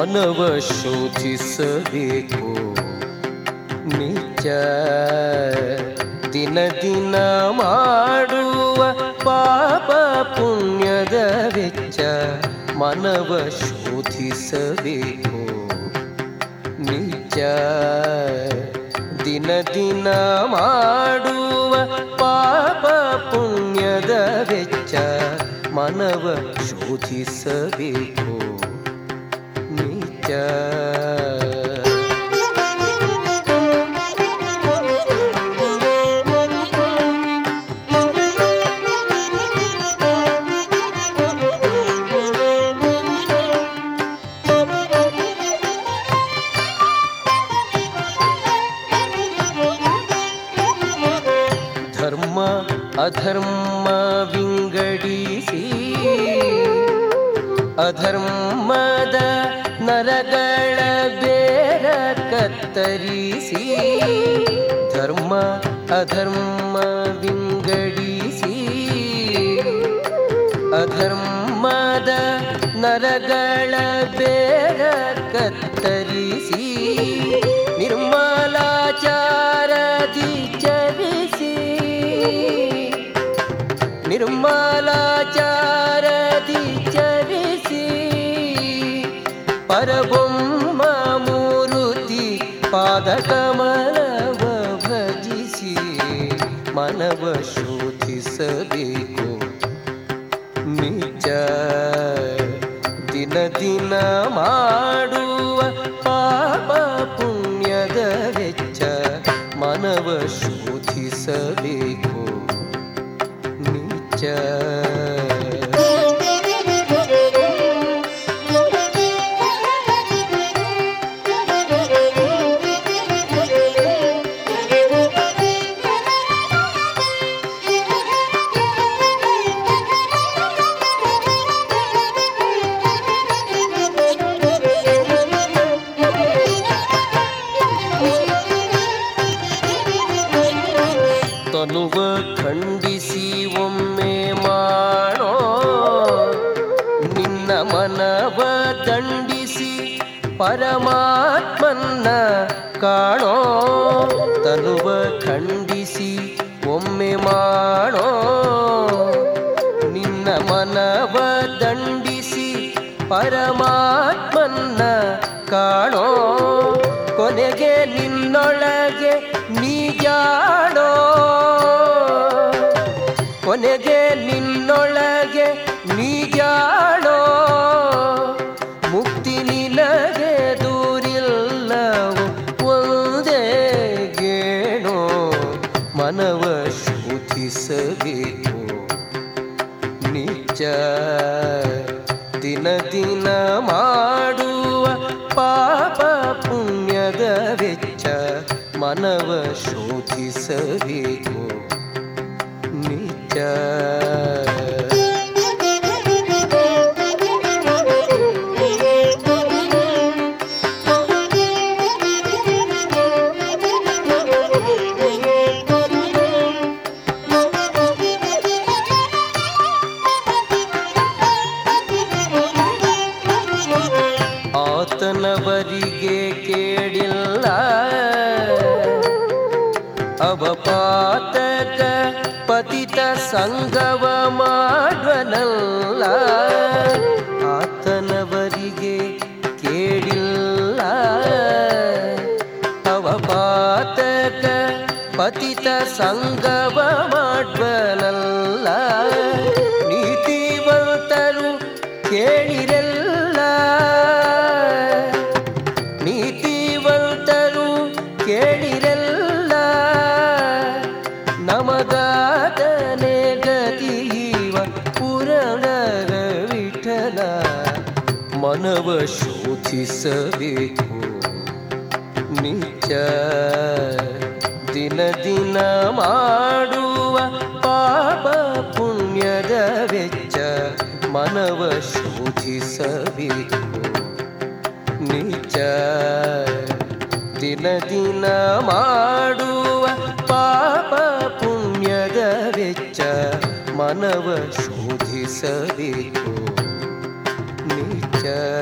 ಮನವ ಶೋಧಿಸಬೇಕು ನಿಜ ದಿನ ದಿನ ಮಾಡುವ ಪಾಪ ಪುಣ್ಯದ ವೆಚ್ಚ ಮನವ ಶೋಧಿಸಬೇಕು ನಿಜ ದಿನ ದಿನ ಮಾಡುವ ಪಾಪ ಪುಣ್ಯದ ವೆಚ್ಚ ಮನವ ಶೋಧಿಸಬೇಕು ನಿಜ ಧರ್ಮ ಅಧರ್ಮ ವಿಂಗಡಿಸಿ ಅಧರ್ಮದ ನರಗಳ ಬೇರ ಕತ್ತರಿಸಿ ಧರ್ಮ ಅಧರ್ಮ ವಿಂಗಡಿಸಿ ಅಧರ್ಮದ ನರಗಳ ಬೇರ ಕತ್ತರಿಸಿ ಪರಬೊಮ್ಮ ಮೂರುತಿ ಪಾದಕಮಲವ ಭಜಿಸಿ ಮನವ ಶೋಧಿಸಬೇಕು. ನಿಜ ದಿನ ದಿನ ಮಾಡುವ ಪಾಪ ಪುಣ್ಯದ ವೆಚ್ಚ ಮನವ ಶೋಧಿಸಬೇಕು. ತನುವ ಖಂಡಿಸಿ ಒಮ್ಮೆ ಮಾಡೋ. ನಿನ್ನ ಮನವ ದಂಡಿಸಿ ಪರಮಾತ್ಮನ್ನ ಕಾಣೋ. ತನುವ ಖಂಡಿಸಿ ಒಮ್ಮೆ ಮಾಡೋ. ನಿನ್ನ ಮನವ ದಂಡಿಸಿ ಪರಮಾತ್ಮನ್ನ ಕೊನೆಗೆ ನಿನ್ನೊಳಗೆ ನೀಜಾಡೋ ಮುಕ್ತಿ ನಿನಗೆ ದೂರಿಲ್ಲವೋ? ಒಂದೇ ಗೇಣೋ? ಮನವ ಶೋಧಿಸಬೇಕು ನಿಜ ದಿನ ದಿನ ಮಾಡುವ ಪಾಪ ಪುಣ್ಯದ ವೆಚ್ಚ ಮನವ ಶೋಧಿಸಬೇಕು ಆತನವರಿಗೆ ಕೇಳಿಲ್ಲ. ಅವಪಾತಕ ಪತಿತ ಸಂಗವ ಮಾಡುವನಲ್ಲ. ಆತನವರಿಗೆ ಕೇಳಿಲ್ಲ. ಅವಪಾತಕ ಪತಿತ ಸಂಗವ ಮನವ ಶೋಧಿಸಬೇಕು. ನಿತ್ಯ ದಿನ ದಿನ ಮಾಡುವ ಪಾಪ ಪುಣ್ಯದ ವೆಚ್ಚ ಮನವ ಶೋಧಿಸಬೇಕು. ನಿಜ ದಿನ ದಿನ ಮಾಡುವ ಪಾಪ ಪುಣ್ಯದ ವೆಚ್ಚ ಮನವ ಶೋಧಿಸಬೇಕು. ನಿಜ